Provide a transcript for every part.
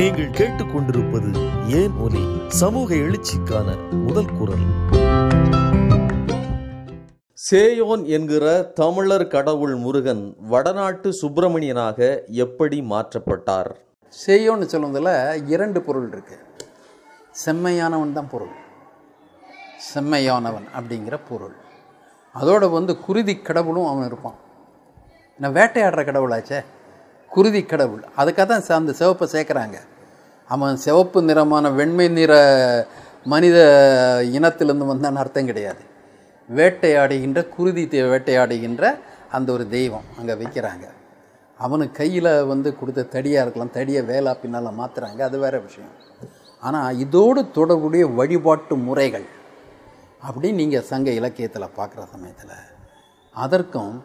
நீங்கள் கேட்டுக்கொண்டிருப்பது ஏன் ஒலி? சமூக எழுச்சிக்கான முதல் குரல். சேயோன் என்கிற தமிழர் கடவுள் முருகன் வடநாட்டு சுப்பிரமணியனாக எப்படி மாற்றப்பட்டார்? செய்யோன்னு சொல்லுவதில் இரண்டு பொருள் இருக்கு. செம்மையானவன் தான் பொருள். செம்மையானவன் அப்படிங்கிற பொருள். அதோட வந்து குருதி கடவுளும் அவன் இருப்பான். நான் வேட்டையாடுற கடவுளாச்சே? குருதி கடவுள். அதுக்காக தான் ச- அந்த சிவப்பை சேர்க்குறாங்க. அவன் சிவப்பு நிறமான வெண்மை நிற மனித இனத்திலிருந்து வந்தான்னு அர்த்தம் கிடையாது. வேட்டையாடுகின்ற குருதி வேட்டையாடுகின்ற அந்த ஒரு தெய்வம் அங்கே வைக்கிறாங்க. அவனுக்கு கையில் வந்து கொடுத்த தடியாக இருக்கலாம் தடியை வேலா பின்னால் மாற்றுறாங்க அது வேற விஷயம். ஆனால் இதோடு தொடர்புடைய வழிபாட்டு முறைகள் அப்படின்னு நீங்கள் சங்க இலக்கியத்தில் பார்க்குற சமயத்தில். அதற்கும்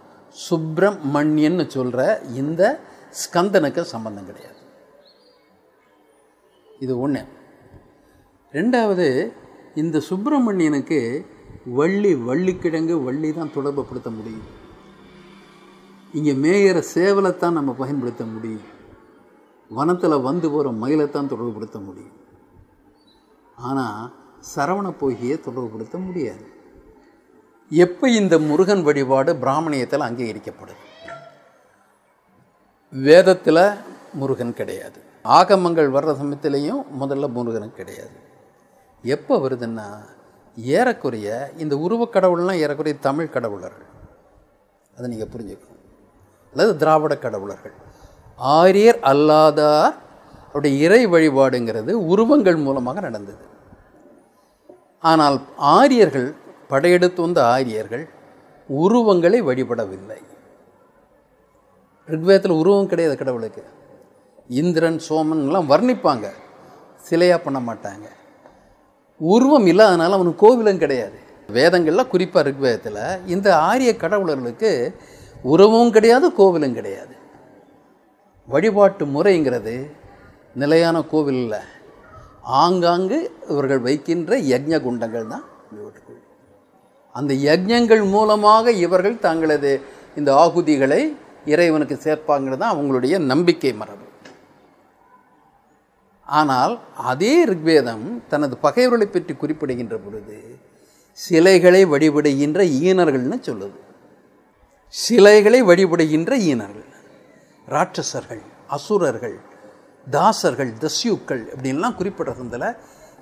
சுப்பிரமணியன்னு சொல்கிற இந்த ஸ்கந்தனுக்கு சம்பந்தம் கிடையாது. இது ஒன்று ரெண்டாவது இந்த சுப்பிரமணியனுக்கு வள்ளி வள்ளிக்கிழங்கு வள்ளி தான் தொடர்புப்படுத்த முடியும். இங்கே மேயிற சேவலைத்தான் நம்ம பயன்படுத்த முடியும். வனத்தில் வந்து போகிற மயிலைத்தான் தொடர்புபடுத்த முடியும். ஆனால் சரவண போகியை தொடர்புபடுத்த முடியாது. எப்போ இந்த முருகன் வழிபாடு பிராமணியத்தில் அங்கீகரிக்கப்படுது? வேதத்தில் முருகன் கிடையாது. ஆகமங்கள் வர்ற சமயத்திலையும் முதல்ல முருகன் கிடையாது. எப்போ வருதுன்னா ஏறக்குறைய இந்த உருவக் கடவுள்லாம் ஏறக்குறைய தமிழ் கடவுளர்கள். அதை நீங்கள் புரிஞ்சுக்கணும். அல்லது திராவிட கடவுளர்கள். ஆரியர் அல்லாதார் அவருடைய இறை வழிபாடுங்கிறது உருவங்கள் மூலமாக நடந்தது. ஆனால் ஆரியர்கள் படையெடுத்து வந்த ஆரியர்கள் உருவங்களை வழிபடவில்லை. ரிக்வேதத்தில் உருவம் கிடையாது கடவுளுக்கு. இந்திரன் சோமன்லாம் வர்ணிப்பாங்க. சிலையாக பண்ண மாட்டாங்க. உருவம் இல்லாதனால அவனுக்கு கோவிலும் கிடையாது. வேதங்களில் குறிப்பாக ரிக்வேதத்தில் இந்த ஆரிய கடவுளர்களுக்கு உறவும் கிடையாது கோவிலும் கிடையாது. வழிபாட்டு முறைங்கிறது நிலையான கோவில் இல்லை. ஆங்காங்கு இவர்கள் வைக்கின்ற யஜ்ஞ குண்டங்கள் தான் அந்த யஜ்ஞங்கள் மூலமாக இவர்கள் தங்களது இந்த ஆகுதிகளை இறைவனுக்கு சேர்ப்பாங்கிறது தான் அவங்களுடைய நம்பிக்கை மரபு. ஆனால் அதே ரிக்வேதம் தனது பகைவர்களை பற்றி குறிப்பிடுகின்ற பொழுது சிலைகளை வழிபடுகின்ற ஈனர்கள்னு சொல்லுது. சிலைகளை வழிபடுகின்ற ஈனர்கள் ராட்சசர்கள் அசுரர்கள் தாசர்கள் தஸ்யூக்கள் அப்படின்லாம் குறிப்பிடுறதுல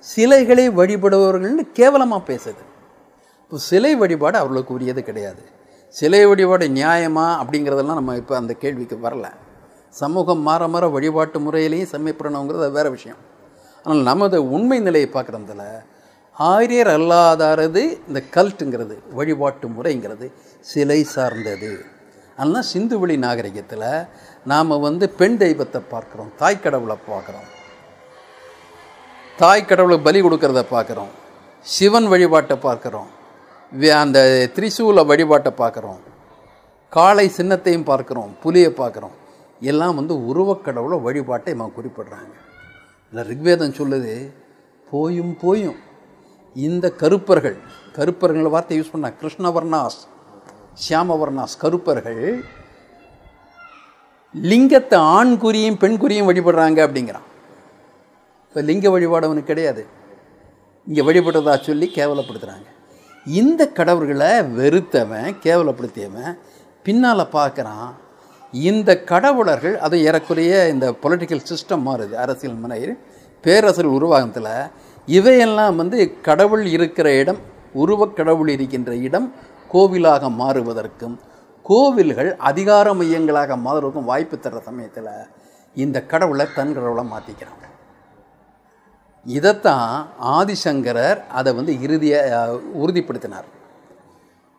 சிலைகளை வழிபடுபவர்கள்னு கேவலமாக பேசுது. இப்போ சிலை வழிபாடு அவர்களுக்கு உரியது கிடையாது. சிலை வழிபாடு நியாயமா அப்படிங்கிறதெல்லாம் நம்ம இப்போ அந்த கேள்விக்கு வரல. சமூகம் மாற மாற வழிபாட்டு முறையிலையும் செம்மைப்படணுங்கிறது அது வேறு விஷயம். ஆனால் நமது உண்மை நிலையை பார்க்குறதுல ஆரியர் அல்லாதாரது இந்த கல்ட்டுங்கிறது வழிபாட்டு முறைங்கிறது சிலை சார்ந்தது. அதனால் சிந்துவெளி நாகரிகத்தில் நாம் வந்து பெண் தெய்வத்தை பார்க்குறோம் தாய் கடவுளை பார்க்குறோம். தாய் கடவுளுக்கு பலி கொடுக்கறத பார்க்குறோம். சிவன் வழிபாட்டை பார்க்குறோம். அந்த திரிசூல வழிபாட்டை பார்க்குறோம். காளை சின்னத்தையும் பார்க்குறோம் புலியை பார்க்குறோம். எல்லாம் வந்து உருவக்கடவுளை வழிபாட்டை இவன் குறிப்பிடுறாங்க. இல்லை ரிக்வேதம் சொல்லுது போயும் போயும். இந்த கருப்பர்கள் கருப்பர்கள் வார்த்தை யூஸ் பண்ண கிருஷ்ணவர்ணாஸ் சியாமவர்ணாஸ் கருப்பர்கள் லிங்கத்தை ஆண் குறியும் பெண் குறியும் வழிபடுறாங்க அப்படிங்கிறான். இப்போ லிங்க வழிபாடு அவனுக்கு கிடையாது. இங்கே வழிபடுறதா சொல்லி கேவலப்படுத்துகிறாங்க இந்த கடவுள்களை வெறுத்தவன் கேவலப்படுத்தியவன் பின்னால் பார்க்குறான். இந்த கடவுளர்கள் அது ஏறக்குறைய இந்த பொலிட்டிக்கல் சிஸ்டம் மாறுது அரசியல் முனையில். பேரரசர் உருவாகத்தில் இவையெல்லாம் வந்து கடவுள் இருக்கிற இடம் உருவக் கடவுள் இருக்கின்ற இடம் கோவிலாக மாறுவதற்கும் கோவில்கள் அதிகார மையங்களாக மாறுவதற்கும் வாய்ப்பு தர்ற சமயத்தில் இந்த கடவுளை தன் கடவுளை மாற்றிக்கிறாங்க இதைத்தான் ஆதிசங்கரர் அதை வந்து இறுதிய உறுதிப்படுத்தினார்.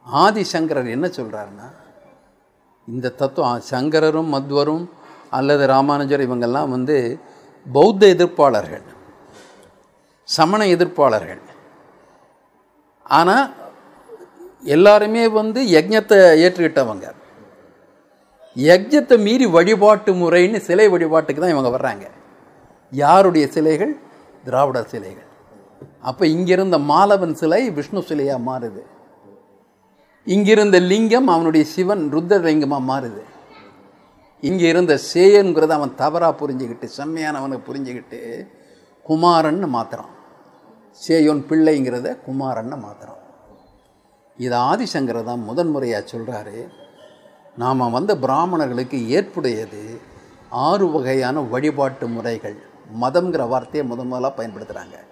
ஆதிசங்கரர் என்ன சொல்கிறாருன்னா இந்த தத்துவம் சங்கரரும் மத்வரும் அல்லது ராமானுஜர் இவங்கெல்லாம் வந்து பௌத்த எதிர்ப்பாளர்கள் சமண எதிர்ப்பாளர்கள். ஆனால் எல்லாருமே வந்து யஜ்ஞத்தை ஏற்றுக்கிட்டவங்க. யஜ்ஞத்தை மீறி வழிபாட்டு முறைன்னு சிலை வழிபாட்டுக்கு தான் இவங்க வர்றாங்க. யாருடைய சிலைகள்? திராவிட சிலைகள். அப்போ இங்கிருந்த மாலவன் சிலை விஷ்ணு சிலையாக மாறுது. இங்கிருந்த லிங்கம் அவனுடைய சிவன் ருத்ரலிங்கமாக மாறுது. இங்கே இருந்த சேயனுங்கிறத அவன் தவறாக புரிஞ்சுக்கிட்டு செம்மையானவனை புரிஞ்சுக்கிட்டு குமாரன்னு மாத்துறான். சேயோன் பிள்ளைங்கிறத குமாரன்னு மாத்துறான். இது ஆதிசங்கர் தான் முதன்முறையாக சொல்கிறாரு நாம் வந்த பிராமணர்களுக்கு ஏற்புடையது ஆறு வகையான வழிபாட்டு முறைகள். மதம்ங்கிற வார்த்தையை முத முதலாக பயன்படுத்துகிறாங்க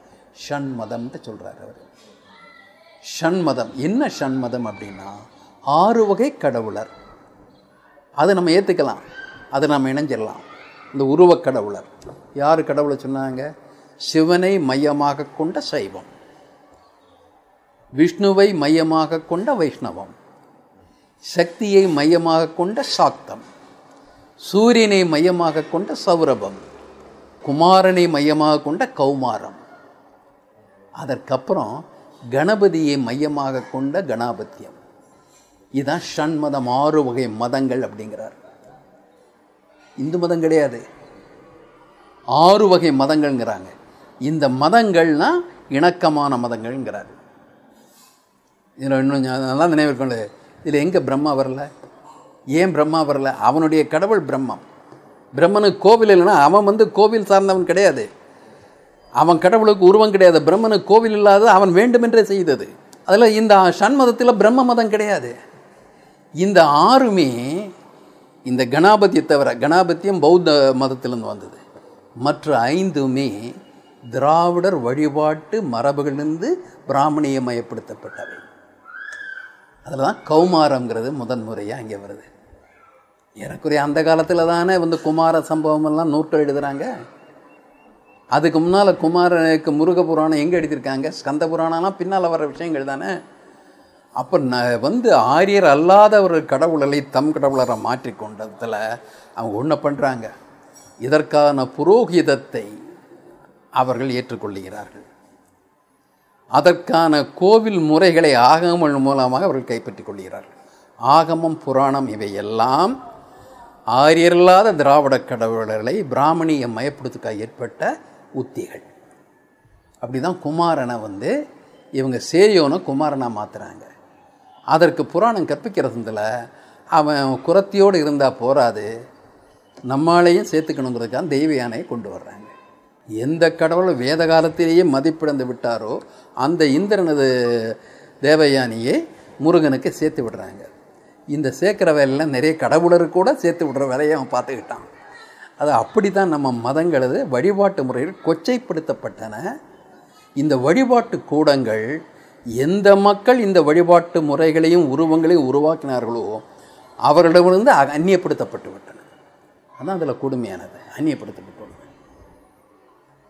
ஷண் மதம்ன்ட்டு சொல்கிறார் அவர். ஷண் மதம். என்ன ஷண் மதம் அப்படின்னா ஆறு வகை கடவுளர். அதை நம்ம ஏற்றுக்கலாம் அதை நம்ம இணைஞ்சிடலாம். இந்த உருவக் கடவுளர். யார் கடவுளை சொன்னாங்க? சிவனை மையமாக கொண்ட சைவம். விஷ்ணுவை மையமாக கொண்ட வைஷ்ணவம். சக்தியை மையமாக கொண்ட சாக்தம் சூரியனை மையமாக கொண்ட சௌரபம். குமாரனை மையமாக கொண்ட கௌமாரம். அதற்கப்புறம் கணபதியை மையமாக கொண்ட கணாபத்தியம். இதுதான் ஷண்மதம் ஆறு வகை மதங்கள் அப்படிங்கிறார். இந்து மதம் கிடையாது. ஆறு வகை மதங்கள்ங்கிறாங்க. இந்த மதங்கள்னா இணக்கமான மதங்கள்ங்கிறார். இதில் இன்னும் நல்லா நினைவிருக்கோம்ல இதில் எங்கே பிரம்மா வரல? ஏன் பிரம்மா வரல? அவனுடைய கடவுள் பிரம்மம். பிரம்மனுக்கு கோவில் இல்லைன்னா அவன் வந்து கோவில் சார்ந்தவன் கிடையாது. அவன் கடவுளுக்கு உருவம் கிடையாது. பிரம்மனுக்கு கோவில் இல்லாத அவன் வேண்டுமென்றே செய்தது. அதில் இந்த சண்மதத்தில் பிரம்ம மதம் கிடையாது. இந்த ஆறுமே இந்த கணாபதியை தவிர கணாபத்தியம் பௌத்த மதத்திலிருந்து வந்தது. மற்ற ஐந்துமே திராவிடர் வழிபாட்டு மரபுகளிலிருந்து பிராமணியமயப்படுத்தப்பட்டவை அதில் தான் கௌமாரங்கிறது முதன் முறையாக இங்கே வருது. ஏறக்குறைய அந்த காலத்தில் தானே வந்து குமார சம்பவம் எல்லாம் நூற்கள் எழுதுகிறாங்க அதுக்கு முன்னால் குமாரனுக்கு முருக புராணம் எங்கே எழுதியிருக்காங்க? ஸ்கந்த புராணம்லாம் பின்னால் வர விஷயங்கள் தானே. அப்போ ந வந்து ஆரியர் அல்லாத ஒரு கடவுளை தம் கடவுளரை மாற்றிக்கொண்டதில் அவங்க ஒன்று பண்ணுறாங்க இதற்கான புரோகிதத்தை அவர்கள் ஏற்றுக்கொள்ளுகிறார்கள். அதற்கான கோவில் முறைகளை ஆகமங்கள் மூலமாக அவர்கள் கைப்பற்றிக் கொள்கிறார்கள். ஆகமம் புராணம் இவையெல்லாம் ஆரியரில்லாத திராவிட கடவுளர்களை பிராமணிய மயப்படுத்துக்க ஏற்பட்ட உத்திகள். அப்படி தான் குமாரனை வந்து இவங்க சேரியோனை குமாரனாக மாற்றுறாங்க அதற்கு புராணம் கற்பிக்கிறதுல அவன் குரத்தியோடு இருந்தால் போராது நம்மளையும் சேர்த்துக்கணுங்கிறதுக்காக தெய்வ யானையை கொண்டு வர்றாங்க. எந்த கடவுள் வேத காலத்திலேயே மதிப்பிழந்து விட்டாரோ அந்த இந்திரனது தேவயானியை முருகனுக்கு சேர்த்து விடுறாங்க. இந்த சேர்க்குற வேலையில் நிறைய கடவுளர் கூட சேர்த்து விடுற வேலையை அவன் பார்த்துக்கிட்டான். அது அப்படி தான் நம்ம மதங்களது வழிபாட்டு முறைகள் கொச்சைப்படுத்தப்பட்டன. இந்த வழிபாட்டு கூடங்கள் எந்த மக்கள் இந்த வழிபாட்டு முறைகளையும் உருவங்களையும் உருவாக்கினார்களோ அவர்களிடமிருந்து அந்நியப்படுத்தப்பட்டு விட்டன. அதான் அதில் கொடுமையானது. அந்நியப்படுத்தப்பட்டு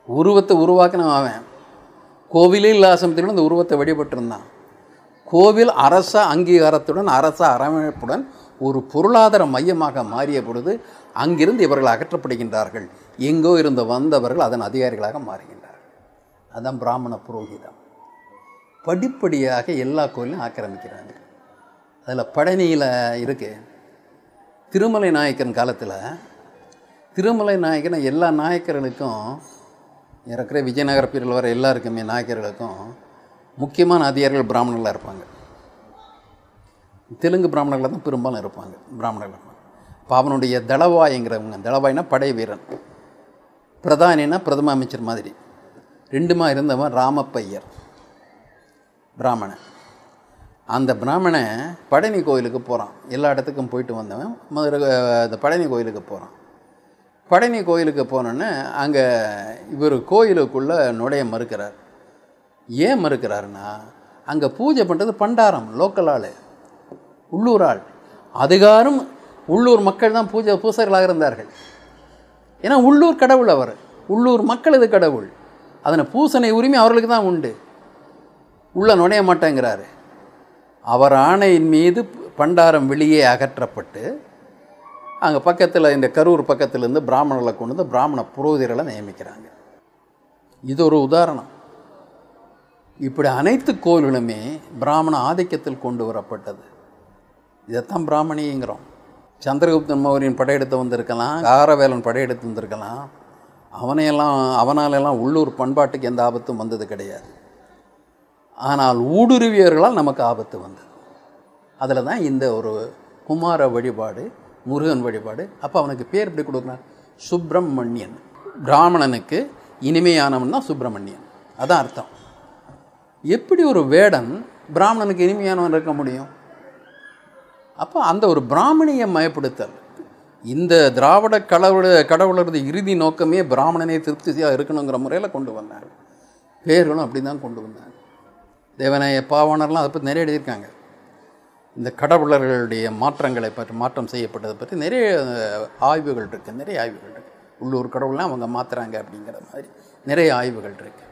உருவத்தை உருவாக்கின அவன். கோவிலே இல்லாசமத்திலும் இந்த உருவத்தை வழிபட்டிருந்தான். கோவில் அரச அங்கீகாரத்துடன் அரச அரவணைப்புடன் ஒரு பொருளாதார மையமாக மாறிய பொழுது அங்கிருந்து இவர்கள் அகற்றப்படுகின்றார்கள். எங்கோ இருந்து வந்தவர்கள் அதன் அதிகாரிகளாக மாறுகின்றார்கள். அதான் பிராமண புரோகிதம். படிப்படியாக எல்லா கோயிலையும் ஆக்கிரமிக்கிறாங்க அதில் பழனியில் இருக்குது திருமலை நாயக்கன் காலத்தில் திருமலை நாயக்கன் எல்லா நாயக்கர்களுக்கும் இறக்குற விஜயநகர பிரிவில் வர எல்லாருக்குமே நாயக்கர்களுக்கும் முக்கியமான அதிகாரிகள் பிராமணர்களாக இருப்பாங்க. தெலுங்கு பிராமணர்களாக தான் பெரும்பாலும் இருப்பாங்க. பிராமணர்கள். இருப்பாங்க இப்போ அவனுடைய தளவாய்ங்கிறவங்க. தளவாய்னா படை வீரன். பிரதானினா பிரதம அமைச்சர் மாதிரி. ரெண்டுமா இருந்தவன் ராமப்பையர். பிராமணன். அந்த பிராமணன் பழனி கோயிலுக்கு போகிறான் எல்லா இடத்துக்கும் போயிட்டு வந்தவன் மதுரை அந்த பழனி கோயிலுக்கு போகிறான் பழனி கோயிலுக்கு போனோன்னே அங்கே இவர் கோயிலுக்குள்ளே நுழைய மறுக்கிறார். ஏன் மறுக்கிறாருன்னா அங்கே பூஜை பண்ணுறது பண்டாரம் லோக்கல் ஆள் உள்ளூர் ஆள் அதிகாரம் உள்ளூர் மக்கள் தான் பூஜை பூசர்களாக இருந்தார்கள். ஏன்னா உள்ளூர் கடவுள் அவர். உள்ளூர் மக்களது கடவுள். அதனை பூசனை உரிமை அவர்களுக்கு தான் உண்டு. உள்ளே நுழைய மாட்டேங்கிறாரு. அவர் ஆணையின் மீது பண்டாரம் வெளியே அகற்றப்பட்டு அங்கே பக்கத்தில் இந்த கரூர் பக்கத்திலேருந்து பிராமணர்களை கொண்டு வந்து பிராமண புரோகிதர்களை நியமிக்கிறாங்க. இது ஒரு உதாரணம். இப்படி அனைத்து கோவில்களுமே பிராமண ஆதிக்கத்தில் கொண்டு வரப்பட்டது. இதைத்தான் பிராமணிங்கிறோம். சந்திரகுப்தன் மௌரியன் படையெடுத்து வந்திருக்கலாம் காரவேலன் படையெடுத்து வந்திருக்கலாம். அவனையெல்லாம் அவனாலெல்லாம் உள்ளூர் பண்பாட்டுக்கு எந்த ஆபத்தும் வந்தது கிடையாது. ஆனால் ஊடுருவியவர்களால் நமக்கு ஆபத்து வந்தது. அதில் தான் இந்த ஒரு குமார வழிபாடு முருகன் வழிபாடு. அப்போ அவனுக்கு பேர் எப்படி கொடுக்குறான் சுப்பிரமணியன். பிராமணனுக்கு இனிமையானவன் தான் சுப்பிரமணியன். அதான் அர்த்தம். எப்படி ஒரு வேடன் பிராமணனுக்கு இனிமையானவன் இருக்க முடியும்? அப்போ அந்த ஒரு பிராமணிய மயப்படுத்தல். இந்த திராவிட கடவுள கடவுளரது இறுதி நோக்கமே பிராமணனே திருப்தியாக இருக்கணுங்கிற முறையில் கொண்டு வந்தாங்க பேர்களும் அப்படி தான் கொண்டு வந்தாங்க. தேவநாய பாவாணர்லாம் அதை பற்றி நிறைய எழுதியிருக்காங்க. இந்த கடவுளர்களுடைய மாற்றங்களை பற்றி மாற்றம் செய்யப்பட்டதை பற்றி நிறைய ஆய்வுகள் இருக்குது நிறைய ஆய்வுகள் இருக்குது உள்ளூர் கடவுள்லாம் அவங்க மாற்றுறாங்க அப்படிங்கிற மாதிரி நிறைய ஆய்வுகள் இருக்குது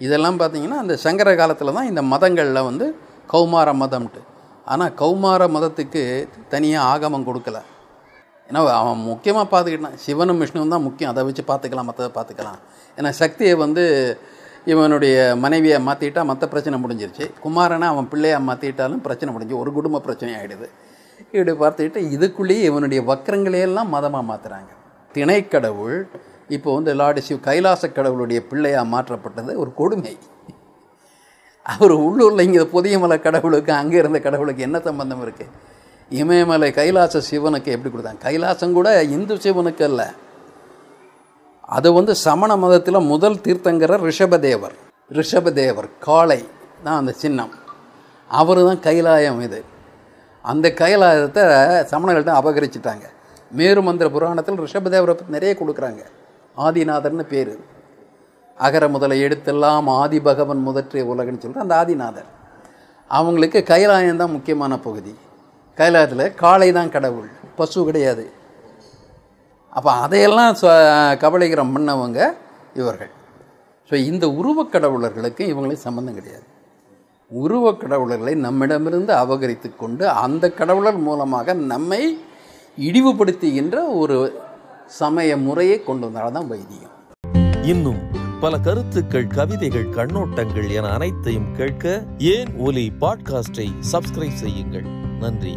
இதெல்லாம் பார்த்தீங்கன்னா அந்த சங்கர காலத்தில் தான் இந்த மதங்களில் வந்து கௌமார மதம்ட்டு. ஆனால் கௌமார மதத்துக்கு தனியாக ஆகமம் கொடுக்கல. ஏன்னா அவன் முக்கியமாக பார்த்துக்கிட்டான் சிவனும் விஷ்ணுவும் தான் முக்கியம். அதை வச்சு பார்த்துக்கலாம் மற்றதை பார்த்துக்கலாம். ஏன்னா சக்தியை வந்து இவனுடைய மனைவியை மாற்றிட்டா மற்ற பிரச்சனை முடிஞ்சிருச்சு. குமாரனை அவன் பிள்ளையாக மாற்றிட்டாலும் பிரச்சனை முடிஞ்சு ஒரு குடும்ப பிரச்சனை ஆகிடுது இப்படி பார்த்துக்கிட்டு இதுக்குள்ளேயே இவனுடைய வக்கரங்களையெல்லாம் மதமாக மாற்றுறாங்க திணைக்கடவுள் இப்போ வந்து லார்டு சிவ் கைலாச கடவுளுடைய பிள்ளையாக மாற்றப்பட்டது ஒரு கொடுமை. அவர் உள்ளூரில் இங்கே புதியமலை கடவுளுக்கு அங்கே இருந்த கடவுளுக்கு என்ன சம்பந்தம் இருக்குது இமயமலை கைலாச சிவனுக்கு எப்படி கொடுத்தாங்க? கைலாசம் கூட இந்து சிவனுக்கு அல்ல. அது வந்து சமண மதத்தில் முதல் தீர்த்தங்கிற ரிஷபதேவர். ரிஷபதேவர் காளை தான் அந்த சின்னம். அவர் தான் கைலாயம் இது. அந்த கைலாயத்தை சமணர்கள்ட்ட அபகரிச்சிட்டாங்க. மேரு மந்திர புராணத்தில் ரிஷபதேவரை பற்றி நிறைய கொடுக்குறாங்க. ஆதிநாதர்னு பேர். அகர முதல எடுத்தெல்லாம் ஆதி பகவன் முதற்றிய உலகன்னு சொல்கிற அந்த ஆதிநாதர். அவங்களுக்கு கைலாயம் தான் முக்கியமான பகுதி. கைலாயத்தில் காளை தான் கடவுள் பசு கிடையாது. அப்போ அதையெல்லாம் ச- கபலீகரம் பண்ணவங்க இவர்கள். ஸோ இந்த உருவக் கடவுளர்களுக்கு இவங்களுக்கு சம்மந்தம் கிடையாது. உருவக் கடவுளர்களை நம்மிடமிருந்து அபகரித்து கொண்டு அந்த கடவுளர் மூலமாக நம்மை இழிவுபடுத்துகின்ற ஒரு சமய முறையை கொண்டு வந்தால் தான் வைதிகம் இன்னும் பல கருத்துக்கள் கவிதைகள் கண்ணோட்டங்கள் என அனைத்தையும் கேட்க ஏன் ஒலி பாட்காஸ்டை சப்ஸ்கிரைப் செய்யுங்கள். நன்றி.